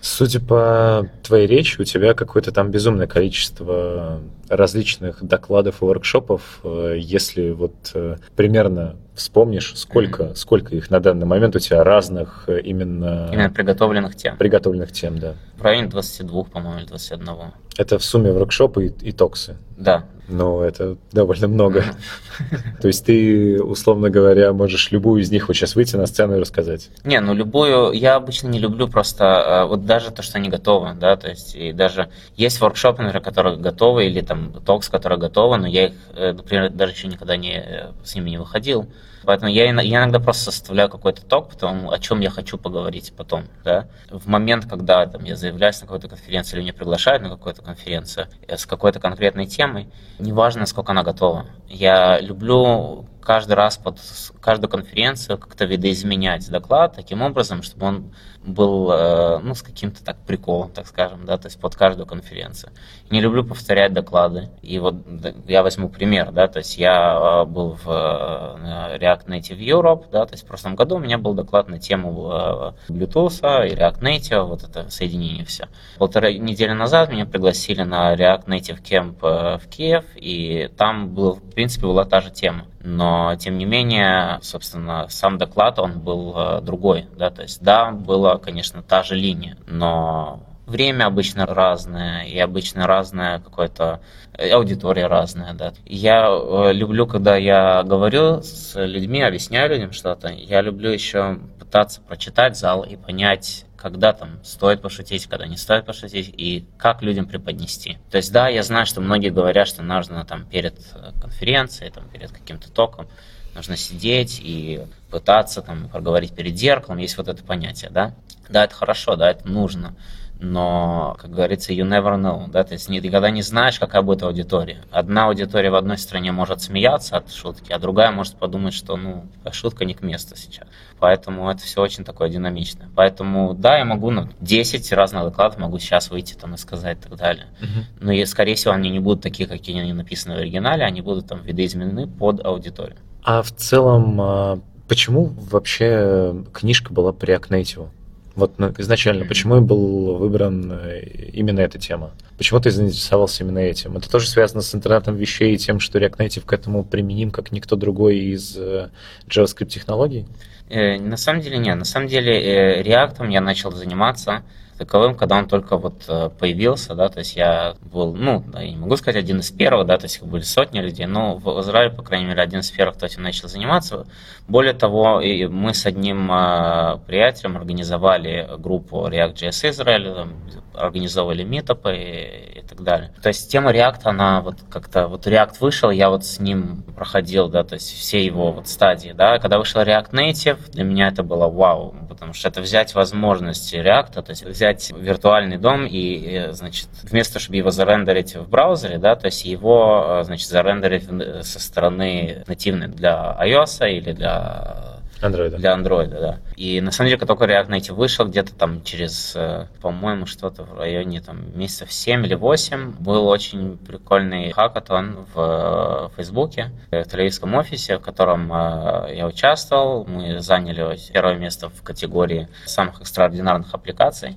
Судя по твоей речи, у тебя какое-то там безумное количество различных докладов и воркшопов. Э, если вот э, примерно вспомнишь, сколько, mm-hmm. сколько их на данный момент у тебя разных э, именно... Именно приготовленных тем. Приготовленных тем, да. В районе 22, по-моему, или 21. Это в сумме воркшопы и, и токсы? Да, ну, это довольно много. То есть ты, условно говоря, можешь любую из них вот сейчас выйти на сцену и рассказать? Не, ну любую, я обычно не люблю просто, э, вот даже то, что они готовы, да, то есть и даже есть воркшопы, например, которые готовы, или там токс, которые готовы, но я их, э, например, даже еще никогда не, э, с ними не выходил, Поэтому я, я иногда просто составляю какой-то ток, потому о чем я хочу поговорить потом. Да? В момент, когда там, я заявляюсь на какую-то конференцию или меня приглашают на какую-то конференцию с какой-то конкретной темой, неважно, сколько она готова. Я люблю каждый раз под каждую конференцию как-то видоизменять доклад таким образом, чтобы он был э, ну, с каким-то так приколом, так скажем, да, то есть под каждую конференцию. Не люблю повторять доклады. И вот я возьму пример, да, то есть я э, был в э, React Native Europe, да, то есть в прошлом году у меня был доклад на тему Bluetooth и React Native, вот это соединение все. Полторы недели назад меня пригласили на React Native Camp в Киев, и там был, в принципе, была та же тема но тем не менее, собственно, сам доклад, он был э, другой, да, то есть, да, была, конечно, та же линия, но время обычно разное, и обычно разная какая-то э, аудитория разная, да. Я э, люблю, когда я говорю с людьми, объясняю людям что-то, я люблю еще пытаться прочитать зал и понять, когда там стоит пошутить, когда не стоит пошутить, и как людям преподнести. То есть, да, я знаю, что многие говорят, что нужно там перед э, конференцией, там, перед каким-то током, нужно сидеть и пытаться там проговорить перед зеркалом, есть вот это понятие, да. Да, это хорошо, да, это нужно но, как говорится, you never know, да, то есть никогда не знаешь, какая будет аудитория. Одна аудитория в одной стране может смеяться от шутки, а другая может подумать, что, ну, шутка не к месту сейчас. Поэтому это все очень такое динамичное. Поэтому, да, я могу, ну, 10 разных докладов могу сейчас выйти там и сказать и так далее. Uh-huh. Но, и, скорее всего, они не будут такие, какие они написаны в оригинале, они будут там видоизменены под аудиторию. А в целом, а, почему вообще книжка была при React вот ну, изначально, почему был выбран э, именно эта тема? Почему ты заинтересовался именно этим? Это тоже связано с интернетом вещей и тем, что React Native к этому применим, как никто другой из э, JavaScript технологий? Э, на самом деле нет. На самом деле React я начал заниматься таковым, когда он только вот э, появился, да, то есть я был, ну, я не могу сказать один из первых, да, то есть их были сотни людей, но в Израиле, по крайней мере, один из первых, кто этим начал заниматься. Более того, и мы с одним э, приятелем организовали группу React.js Израиль, организовывали митопы и, и так далее. То есть тема React, она вот как-то, вот React вышел, я вот с ним проходил, да, то есть все его вот стадии, да, когда вышел React Native, для меня это было вау, потому что это взять возможности React, то есть взять виртуальный дом и, значит, вместо, чтобы его зарендерить в браузере, да, то есть его, значит, зарендерить со стороны нативной для iOS или для Android. Для Android, да. И на самом деле, как только React Native вышел, где-то там через, э, по-моему, что-то в районе там месяцев 7 или 8, был очень прикольный хакатон в э, Фейсбуке, в тель офисе, в котором э, я участвовал. Мы заняли первое место в категории самых экстраординарных аппликаций.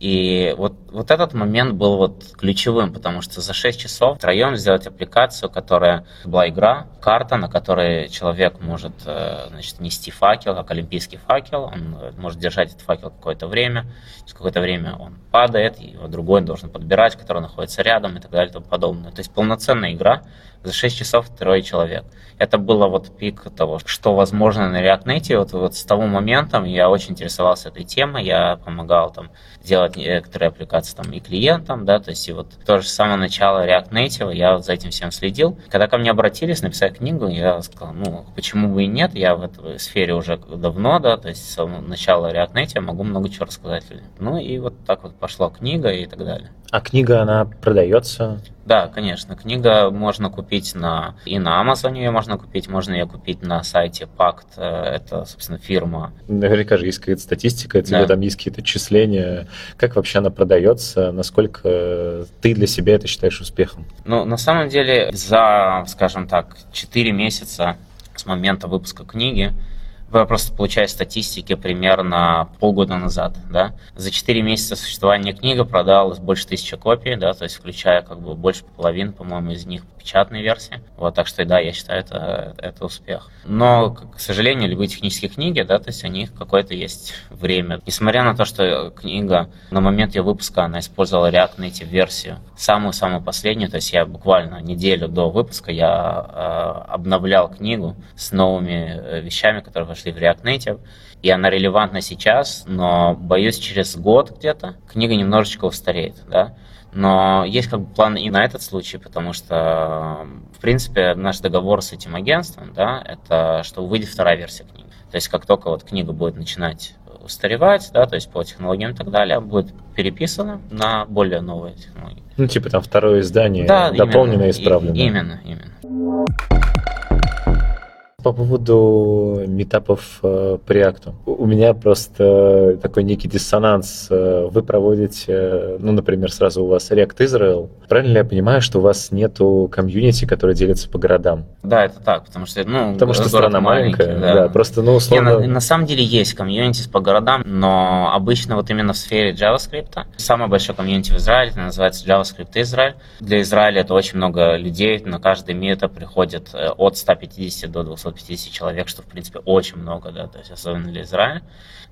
И вот, вот этот момент был вот ключевым, потому что за 6 часов втроем сделать аппликацию, которая была игра, карта, на которой человек может э, значит, нести факел, как олимпийский факел, он э, может держать этот факел какое-то время, через какое-то время он падает, его другой должен подбирать, который находится рядом и так далее и тому подобное. То есть полноценная игра, за 6 часов трое человек. Это было вот пик того, что возможно на React Native. Вот, вот с того момента я очень интересовался этой темой, я помогал там делать некоторые аппликации там и клиентам, да, то есть и вот тоже с самого начала React Native я за этим всем следил. Когда ко мне обратились написать книгу, я сказал, ну, почему бы и нет, я в этой сфере уже давно, да, то есть с начала React Native могу много чего рассказать. Ну и вот так вот пошла книга и так далее. А книга, она продается? Да, конечно. Книга можно купить на и на Amazon ее можно купить, можно ее купить на сайте Пакт. Э, это, собственно, фирма. Наверняка же есть какая-то статистика, тебе да. там есть какие-то числения. Как вообще она продается? Насколько ты для себя это считаешь успехом? Ну, на самом деле, за, скажем так, 4 месяца с момента выпуска книги вы просто получаете статистики примерно полгода назад, да. За 4 месяца существования книга продалось больше тысячи копий, да, то есть включая как бы больше половины, по-моему, из них печатной версии. Вот, так что да, я считаю, это, это успех. Но, к сожалению, любые технические книги, да, то есть у них какое-то есть время. Несмотря на то, что книга на момент ее выпуска, она использовала React Native версию, самую-самую последнюю, то есть я буквально неделю до выпуска я э, обновлял книгу с новыми э, вещами, которые вошли в React Native, и она релевантна сейчас, но, боюсь, через год где-то книга немножечко устареет, да, но есть как бы план и на этот случай, потому что, в принципе, наш договор с этим агентством, да, это что выйдет вторая версия книги. То есть как только вот книга будет начинать устаревать, да, то есть по технологиям и так далее, будет переписана на более новые технологии. Ну, типа там второе издание, да, дополненное, именно, исправленное. Именно, именно. По поводу метапов э, по реакту. У меня просто такой некий диссонанс. Э, вы проводите, ну, например, сразу у вас React Israel. Правильно ли я понимаю, что у вас нету комьюнити, который делится по городам? Да, это так, потому что, ну, потому что страна маленькая, да. да. Просто, ну, условно... Не, на, на самом деле есть комьюнити по городам, но обычно вот именно в сфере JavaScript. Самое большое комьюнити в Израиле называется JavaScript Израиль. Для Израиля это очень много людей, на каждый мета приходит э, от 150 до 200 250 человек, что, в принципе, очень много, да, то есть особенно для Израиля.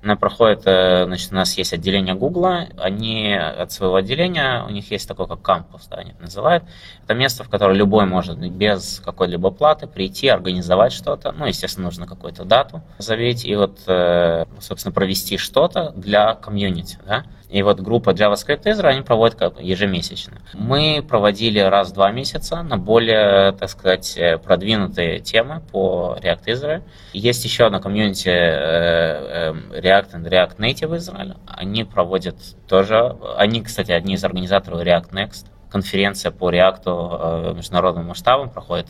Она проходит, э, значит, у нас есть отделение Гугла, они от своего отделения, у них есть такой как кампус, да, они это называют. Это место, в которое любой может без какой-либо платы прийти, организовать что-то, ну, естественно, нужно какую-то дату заветь и вот, э, собственно, провести что-то для комьюнити, да. И вот группа JavaScript Israel, они проводят как ежемесячно. Мы проводили раз в два месяца на более, так сказать, продвинутые темы по React Israel. Есть еще одна комьюнити э, э, React and React Native Israel. Они проводят тоже, они, кстати, одни из организаторов React Next. Конференция по React э, международным масштабам проходит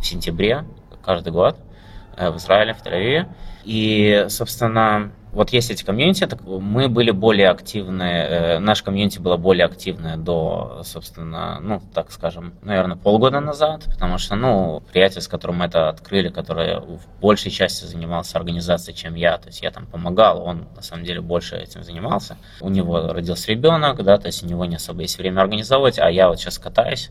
в сентябре каждый год в Израиле, в Тель-Авиве. И, собственно, вот есть эти комьюнити, так мы были более активны, э, наш комьюнити было более активное до, собственно, ну, так скажем, наверное, полгода назад, потому что, ну, приятель, с которым мы это открыли, который в большей части занимался организацией, чем я, то есть я там помогал, он, на самом деле, больше этим занимался. У него родился ребенок, да, то есть у него не особо есть время организовывать, а я вот сейчас катаюсь,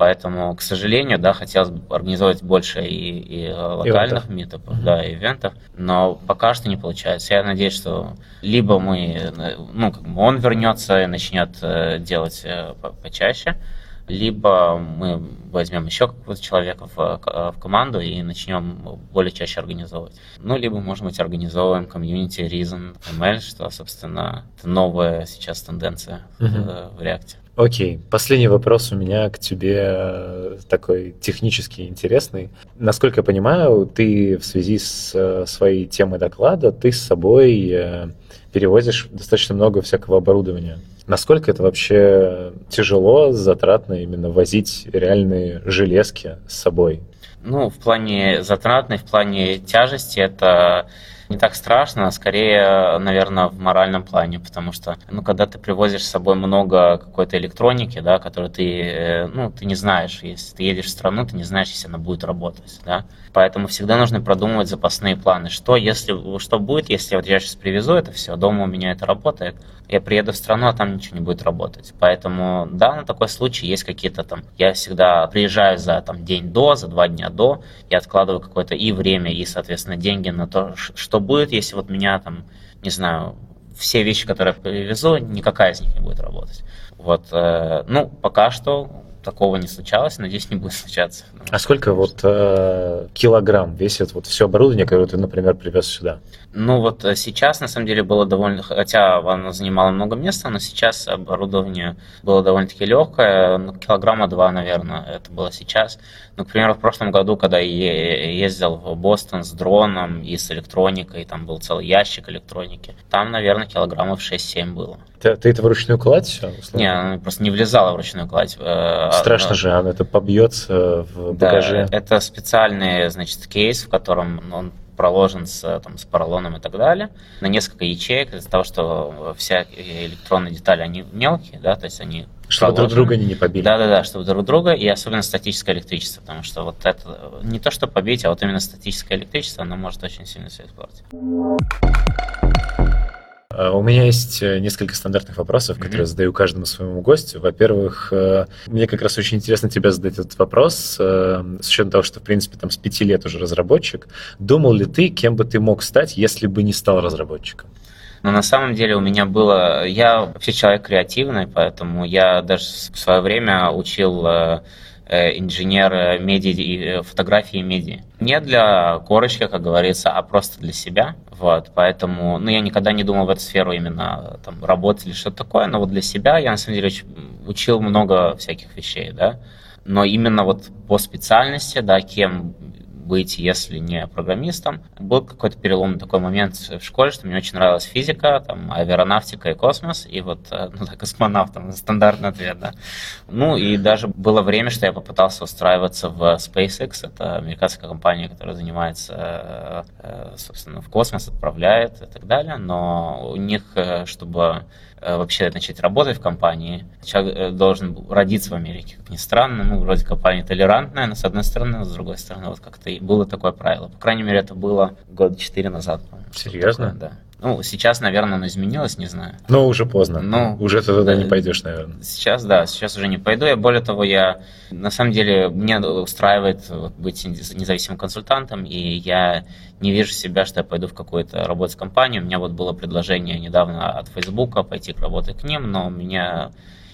Поэтому, к сожалению, да, хотелось бы организовать больше и, и локальных ивентов. митопов, mm-hmm. да, ивентов, но пока что не получается. Я надеюсь, что либо мы, ну, как бы он вернется и начнет э, делать э, почаще, либо мы возьмем еще какого-то человека в, в команду и начнем более чаще организовывать. Ну, либо, может быть, организовываем комьюнити Reason ML, что, собственно, это новая сейчас тенденция uh-huh. в, React. Окей, последний вопрос у меня к тебе э, такой технически интересный. Насколько я понимаю, ты в связи с э, своей темой доклада, ты с собой перевозишь достаточно много всякого оборудования. Насколько это вообще тяжело, затратно именно возить реальные железки с собой? Ну, в плане затратной, в плане тяжести это не так страшно, а скорее, наверное, в моральном плане, потому что, ну, когда ты привозишь с собой много какой-то электроники, да, которую ты, э, ну, ты не знаешь, если ты едешь в страну, ты не знаешь, если она будет работать, да, поэтому всегда нужно продумывать запасные планы, что если, что будет, если вот я сейчас привезу это все, дома у меня это работает, я приеду в страну, а там ничего не будет работать, поэтому, да, на такой случай есть какие-то там, я всегда приезжаю за там день до, за два дня до, я откладываю какое-то и время, и, соответственно, деньги на то, что будет, если вот меня там, не знаю, все вещи, которые я привезу, никакая из них не будет работать. Вот, э, ну, пока что такого не случалось, надеюсь, не будет случаться. А сколько вот э, килограмм весит вот все оборудование, которое ты, например, привез сюда? Ну вот э, сейчас, на самом деле, было довольно, хотя оно занимало много места, но сейчас оборудование было довольно-таки легкое, ну, килограмма два, наверное, это было сейчас. Ну, к примеру, в прошлом году, когда я ездил в Бостон с дроном и с электроникой, там был целый ящик электроники, там, наверное, килограммов 6-7 было. Ты, ты это вручную кладь? Не, она просто не влезала в ручную кладь. Э, Страшно но... же, она это побьется в багаже. Да, это специальный, значит, кейс, в котором он проложен с, там, с поролоном и так далее, на несколько ячеек из-за того, что вся электронные детали, они мелкие, да, то есть они чтобы друг друга они не побили. Да-да-да, чтобы друг друга, и особенно статическое электричество, потому что вот это не то, что побить, а вот именно статическое электричество, оно может очень сильно все испортить. А, у меня есть э, несколько стандартных вопросов, mm-hmm. которые задаю каждому своему гостю. Во-первых, э, мне как раз очень интересно тебе задать этот вопрос, э, с учетом того, что, в принципе, там с пяти лет уже разработчик. Думал ли ты, кем бы ты мог стать, если бы не стал разработчиком? Но на самом деле у меня было... Я вообще человек креативный, поэтому я даже в свое время учил инженера медиа и фотографии и медиа. Не для корочки, как говорится, а просто для себя. Вот, поэтому, ну, я никогда не думал в эту сферу именно там работать или что-то такое, но вот для себя я, на самом деле, учил много всяких вещей, да, но именно вот по специальности, да, кем быть, если не программистом. Был какой-то переломный такой момент в школе, что мне очень нравилась физика, там, аэронавтика и космос, и вот, э, ну, да, космонавтом, стандартный ответ, да. Ну, и даже было время, что я попытался устраиваться в SpaceX, это американская компания, которая занимается, э, собственно, в космос отправляет и так далее, но у них, э, чтобы Э, вообще начать работать в компании, человек э, должен родиться в Америке. Как ни странно, ну, вроде компания толерантная, но с одной стороны, но с другой стороны, вот как-то было такое правило. По крайней мере, это было года четыре назад. Серьезно? Такое, да. Ну, сейчас, наверное, оно изменилось, не знаю. Но уже поздно. Ну, уже ты туда да, не пойдешь, наверное. Сейчас, да, сейчас уже не пойду. Я, более того, я, на самом деле, мне устраивает быть независимым консультантом, и я не вижу себя, что я пойду в какую-то работать компанию. У меня вот было предложение недавно от Фейсбука пойти работать к ним, но у меня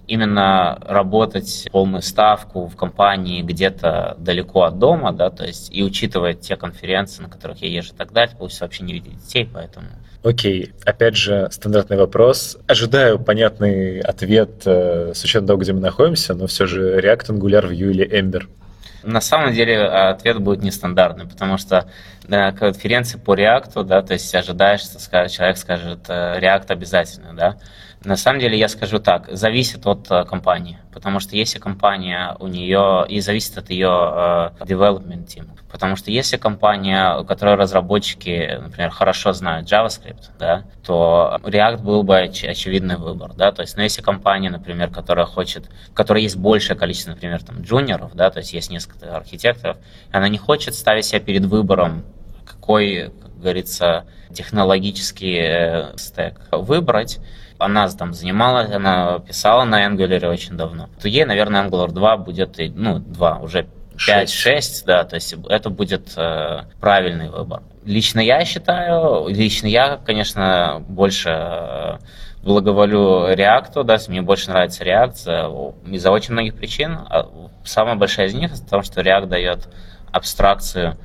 именно работать полную ставку в компании где-то далеко от дома, да, то есть и учитывая те конференции, на которых я езжу и так далее, получится вообще не видеть детей, поэтому Окей, опять же, стандартный вопрос. Ожидаю понятный ответ э, с учетом того, где мы находимся, но все же React, Angular, Vue или Ember? На самом деле ответ будет нестандартный, потому что на конференции по React, да, то есть ожидаешь, что человек скажет э, React обязательно, да, на самом деле я скажу так, зависит от uh, компании, потому что если компания у нее и зависит от ее uh, development team, потому что если компания, у которой разработчики, например, хорошо знают JavaScript, да, то React был бы оч- очевидный выбор, да, то есть, но если компания, например, которая хочет, в которой есть большее количество, например, там джуниоров, да, то есть есть несколько архитекторов, она не хочет ставить себя перед выбором, какой, как говорится, технологический э, стек. Выбрать, Она там занималась, она писала на Angular очень давно. То ей, наверное, Angular 2 будет, ну, 2, уже 5-6, да, то есть это будет э, правильный выбор. Лично я считаю, лично я, конечно, больше э, благоволю React, да, мне больше нравится React из-за очень многих причин. А самая большая из них в том, что React дает абстракцию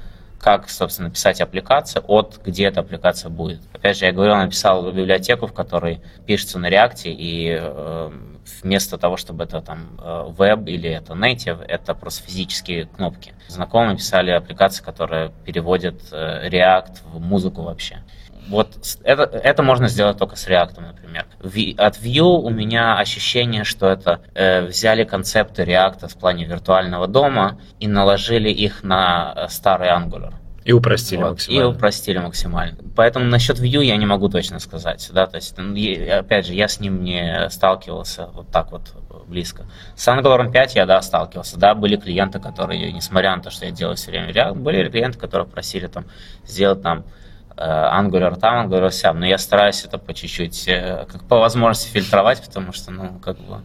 как, собственно, писать аппликацию от где эта аппликация будет. Опять же, я говорил, написал библиотеку, в которой пишется на React, и э, вместо того, чтобы это там веб или это native, это просто физические кнопки. Знакомые писали аппликации, которые переводят э, React в музыку вообще. Вот это, это можно сделать только с React, например. От Vue у меня ощущение, что это э, взяли концепты React в плане виртуального дома и наложили их на э, старый Angular. И упростили вот, максимально. И упростили максимально. Поэтому насчет Vue я не могу точно сказать. Да? То есть, опять же, я с ним не сталкивался вот так вот близко. С Angular 5 я, да, сталкивался. Да, были клиенты, которые, несмотря на то, что я делаю все время React, были клиенты, которые просили там сделать там Angular там, Angular сям. Но я стараюсь это по чуть-чуть, э, как по возможности фильтровать, потому что, ну, как бы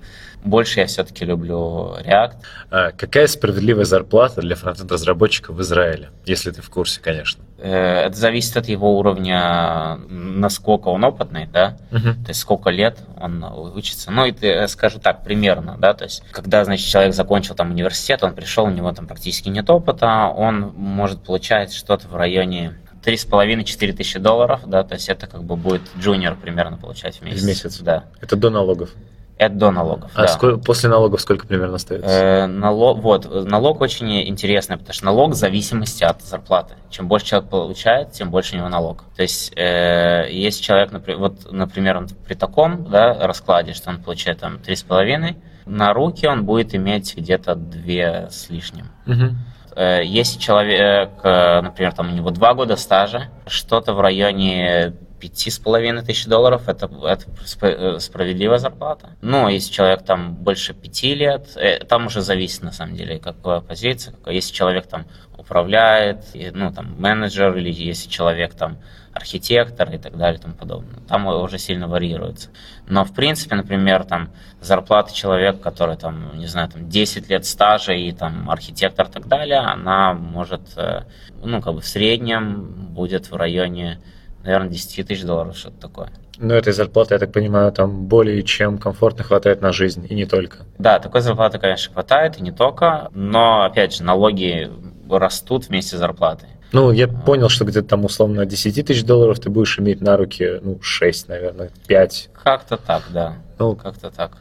больше я все-таки люблю React. А какая справедливая зарплата для фронтенд-разработчика в Израиле, если ты в курсе, конечно? Э, это зависит от его уровня, насколько он опытный, да, uh-huh. то есть сколько лет он учится. Ну, и ты, э, скажу так, примерно, да, то есть когда, значит, человек закончил там университет, он пришел, у него там практически нет опыта, он может получать что-то в районе 3,5-4 тысячи долларов, да, то есть это как бы будет джуниор примерно получать в месяц. В месяц? Да. Это до налогов? Это до налогов. А да. сколько, после налогов сколько примерно остается? Э, налог, вот, налог очень интересный, потому что налог в зависимости от зарплаты. Чем больше человек получает, тем больше у него налог. То есть, э, если человек, например, вот, например, он при таком да, раскладе, что он получает там 3,5, на руки он будет иметь где-то 2 с лишним. Угу. Если человек, э, например, там у него 2 года стажа, что-то в районе пяти с половиной тысяч долларов это, это э, справедливая зарплата. Но если человек там больше пяти лет, э, там уже зависит на самом деле, какая позиция. Если человек там управляет, ну там менеджер, или если человек там архитектор и так далее и тому подобное. Там уже сильно варьируется. Но в принципе, например, там зарплата человека, который там, не знаю, там 10 лет стажа и там архитектор и так далее, она может, э, ну как бы в среднем будет в районе наверное, 10 тысяч долларов, что-то такое. Но этой зарплаты, я так понимаю, там более чем комфортно хватает на жизнь, и не только. Да, такой зарплаты, конечно, хватает, и не только, но, опять же, налоги растут вместе с зарплатой. Ну, я понял, что где-то там условно 10 тысяч долларов ты будешь иметь на руки, ну, 6, наверное, 5. Как-то так, да. Ну, как-то так.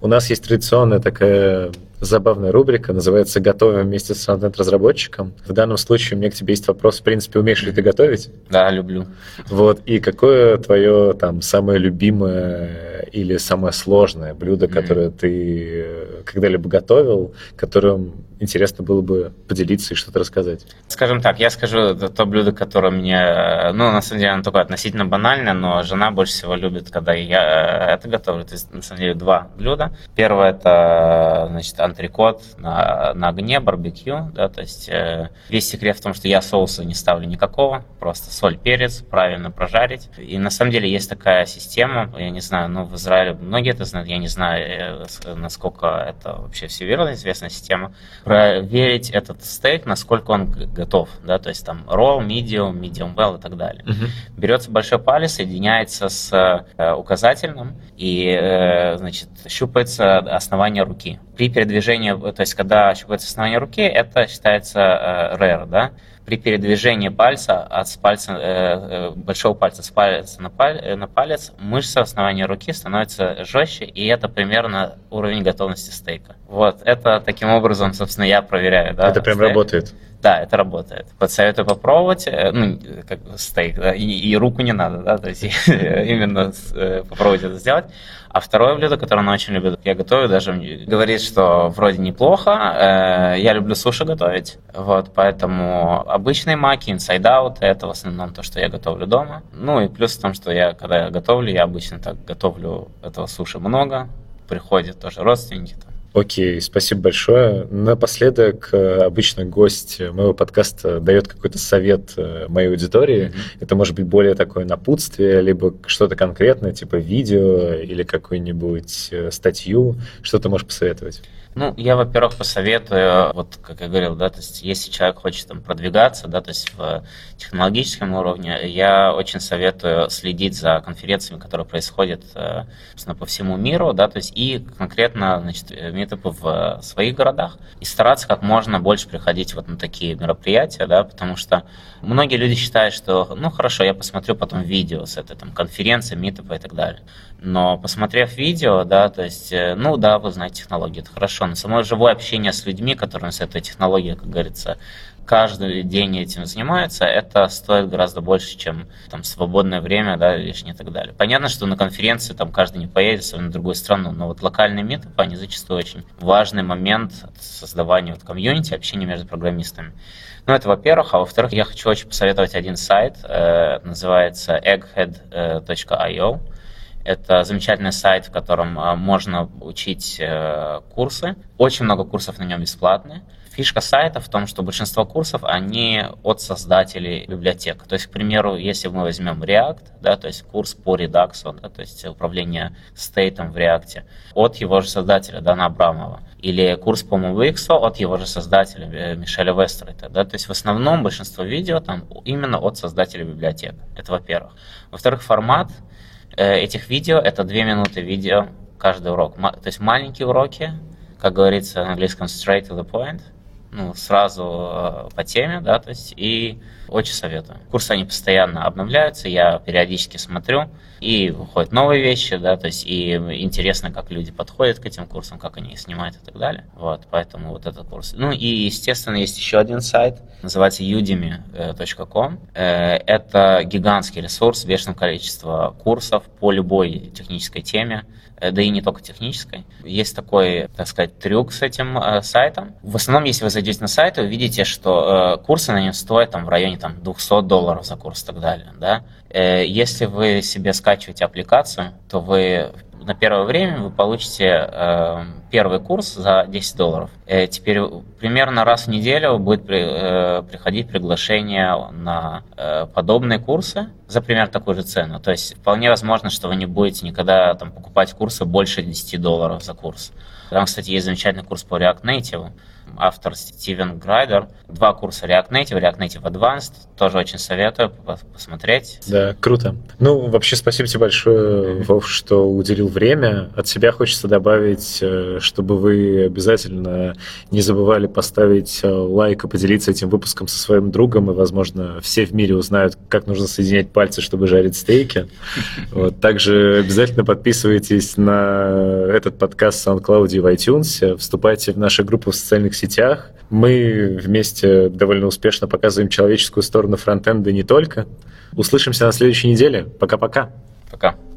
У нас есть традиционная такая забавная рубрика, называется «Готовим вместе с фронтенд-разработчиком». В данном случае у меня к тебе есть вопрос, в принципе, умеешь ли ты готовить? Да, люблю. Вот, и какое твое там самое любимое или самое сложное блюдо, mm-hmm. которое ты когда-либо готовил, которым интересно было бы поделиться и что-то рассказать? Скажем так, я скажу то блюдо, которое мне, ну, на самом деле, оно только относительно банальное, но жена больше всего любит, когда я это готовлю. То есть, на самом деле, два блюда. Первое – это, значит, антрикот на, на огне, барбекю, да, то есть э, весь секрет в том, что я соуса не ставлю никакого, просто соль, перец, правильно прожарить. И на самом деле есть такая система, я не знаю, ну, в Израиле многие это знают, я не знаю, э, насколько это вообще всемирно известная система, проверить этот стейк, насколько он готов, да, то есть там raw, medium, medium well и так далее. Угу. Берется большой палец, соединяется с э, указательным и, э, значит, щупается основание руки. При передвижении, то есть когда щупается основание руки, это считается э, rare, да, при передвижении пальца от пальца, э, большого пальца с пальца на, паль, на палец мышца основания руки становится жестче, и это примерно уровень готовности стейка. Вот, это таким образом, собственно, я проверяю. Да, это прям стейк. работает. Да, это работает. Подсоветую попробовать, э, ну, как стейк, да, и, и руку не надо, да, то есть именно э, попробовать это сделать. А второе блюдо, которое она очень любит, я готовлю, даже говорит, что вроде неплохо. Э, я люблю суши готовить, вот, поэтому обычные маки, inside out, это в основном то, что я готовлю дома. Ну и плюс в том, что я, когда я готовлю, я обычно так готовлю этого суши много, приходят тоже родственники, там, Окей, спасибо большое. Напоследок э, обычно гость моего подкаста дает какой-то совет э, моей аудитории. Mm-hmm. Это может быть более такое напутствие, либо что-то конкретное, типа видео или какую-нибудь э, статью. Что ты можешь посоветовать? Ну, я, во-первых, посоветую, вот как я говорил, да, то есть если человек хочет там продвигаться, да, то есть в технологическом уровне, я очень советую следить за конференциями, которые происходят, э, собственно, по всему миру, да, то есть и конкретно, значит, метапы в своих городах, и стараться как можно больше приходить вот на такие мероприятия, да, потому что многие люди считают, что, ну, хорошо, я посмотрю потом видео с этой там конференции, метапа и так далее. Но посмотрев видео, да, то есть, э, ну да, вы знаете технологии, это хорошо, но само живое общение с людьми, которые с этой технологией, как говорится, каждый день этим занимаются, это стоит гораздо больше, чем там свободное время, да, лишнее и так далее. Понятно, что на конференции там каждый не поедет, особенно в другую страну, но вот локальные метапы, они зачастую очень важный момент создавания вот комьюнити, общения между программистами. Ну, это во-первых. А во-вторых, я хочу очень посоветовать один сайт, э, называется egghead.io. Это замечательный сайт, в котором а, можно учить э, курсы. Очень много курсов на нем бесплатные. Фишка сайта в том, что большинство курсов, они от создателей библиотек. То есть, к примеру, если мы возьмем React, да, то есть курс по Redux, да, то есть управление стейтом в React, от его же создателя Дана Абрамова, или курс по MoveX от его же создателя э, Мишеля Вестерайта. Да, то есть в основном большинство видео там именно от создателя библиотек. Это во-первых. Во-вторых, формат этих видео это две минуты видео каждый урок. То есть маленькие уроки, как говорится на английском straight to the point, ну, сразу э, по теме, да, то есть, и очень советую. Курсы, они постоянно обновляются, я периодически смотрю, и выходят новые вещи, да, то есть, и интересно, как люди подходят к этим курсам, как они их снимают и так далее. Вот, поэтому вот этот курс. Ну, и, естественно, есть еще один сайт, называется udemy.com. Э, это гигантский ресурс с бешеным количеством курсов по любой технической теме. Э, да и не только технической. Есть такой, так сказать, трюк с этим э, сайтом. В основном, если вы зайдете на сайт, вы видите, что э, курсы на нем стоят там, в районе там, 200 долларов за курс и так далее. Да? Э, если вы себе скачиваете аппликацию, то вы на первое время вы получите э, первый курс за 10 долларов. Э, теперь примерно раз в неделю будет при, э, приходить приглашение на э, подобные курсы за примерно такую же цену. То есть вполне возможно, что вы не будете никогда там, покупать курсы больше 10 долларов за курс. Там, кстати, есть замечательный курс по React Native автор Стивен Грайдер. Два курса React Native, React Native Advanced. Тоже очень советую посмотреть. Да, круто. Ну, вообще, спасибо тебе большое, Вов, что уделил время. От себя хочется добавить, э, чтобы вы обязательно не забывали поставить э, лайк и поделиться этим выпуском со своим другом, и, возможно, все в мире узнают, как нужно соединять пальцы, чтобы жарить стейки. Вот. Также обязательно подписывайтесь на этот подкаст в SoundCloud и в iTunes, вступайте в нашу группу в социальных сетях. Мы вместе довольно успешно показываем человеческую сторону фронтенда не только. Услышимся на следующей неделе. Пока-пока. Пока. -пока. Пока.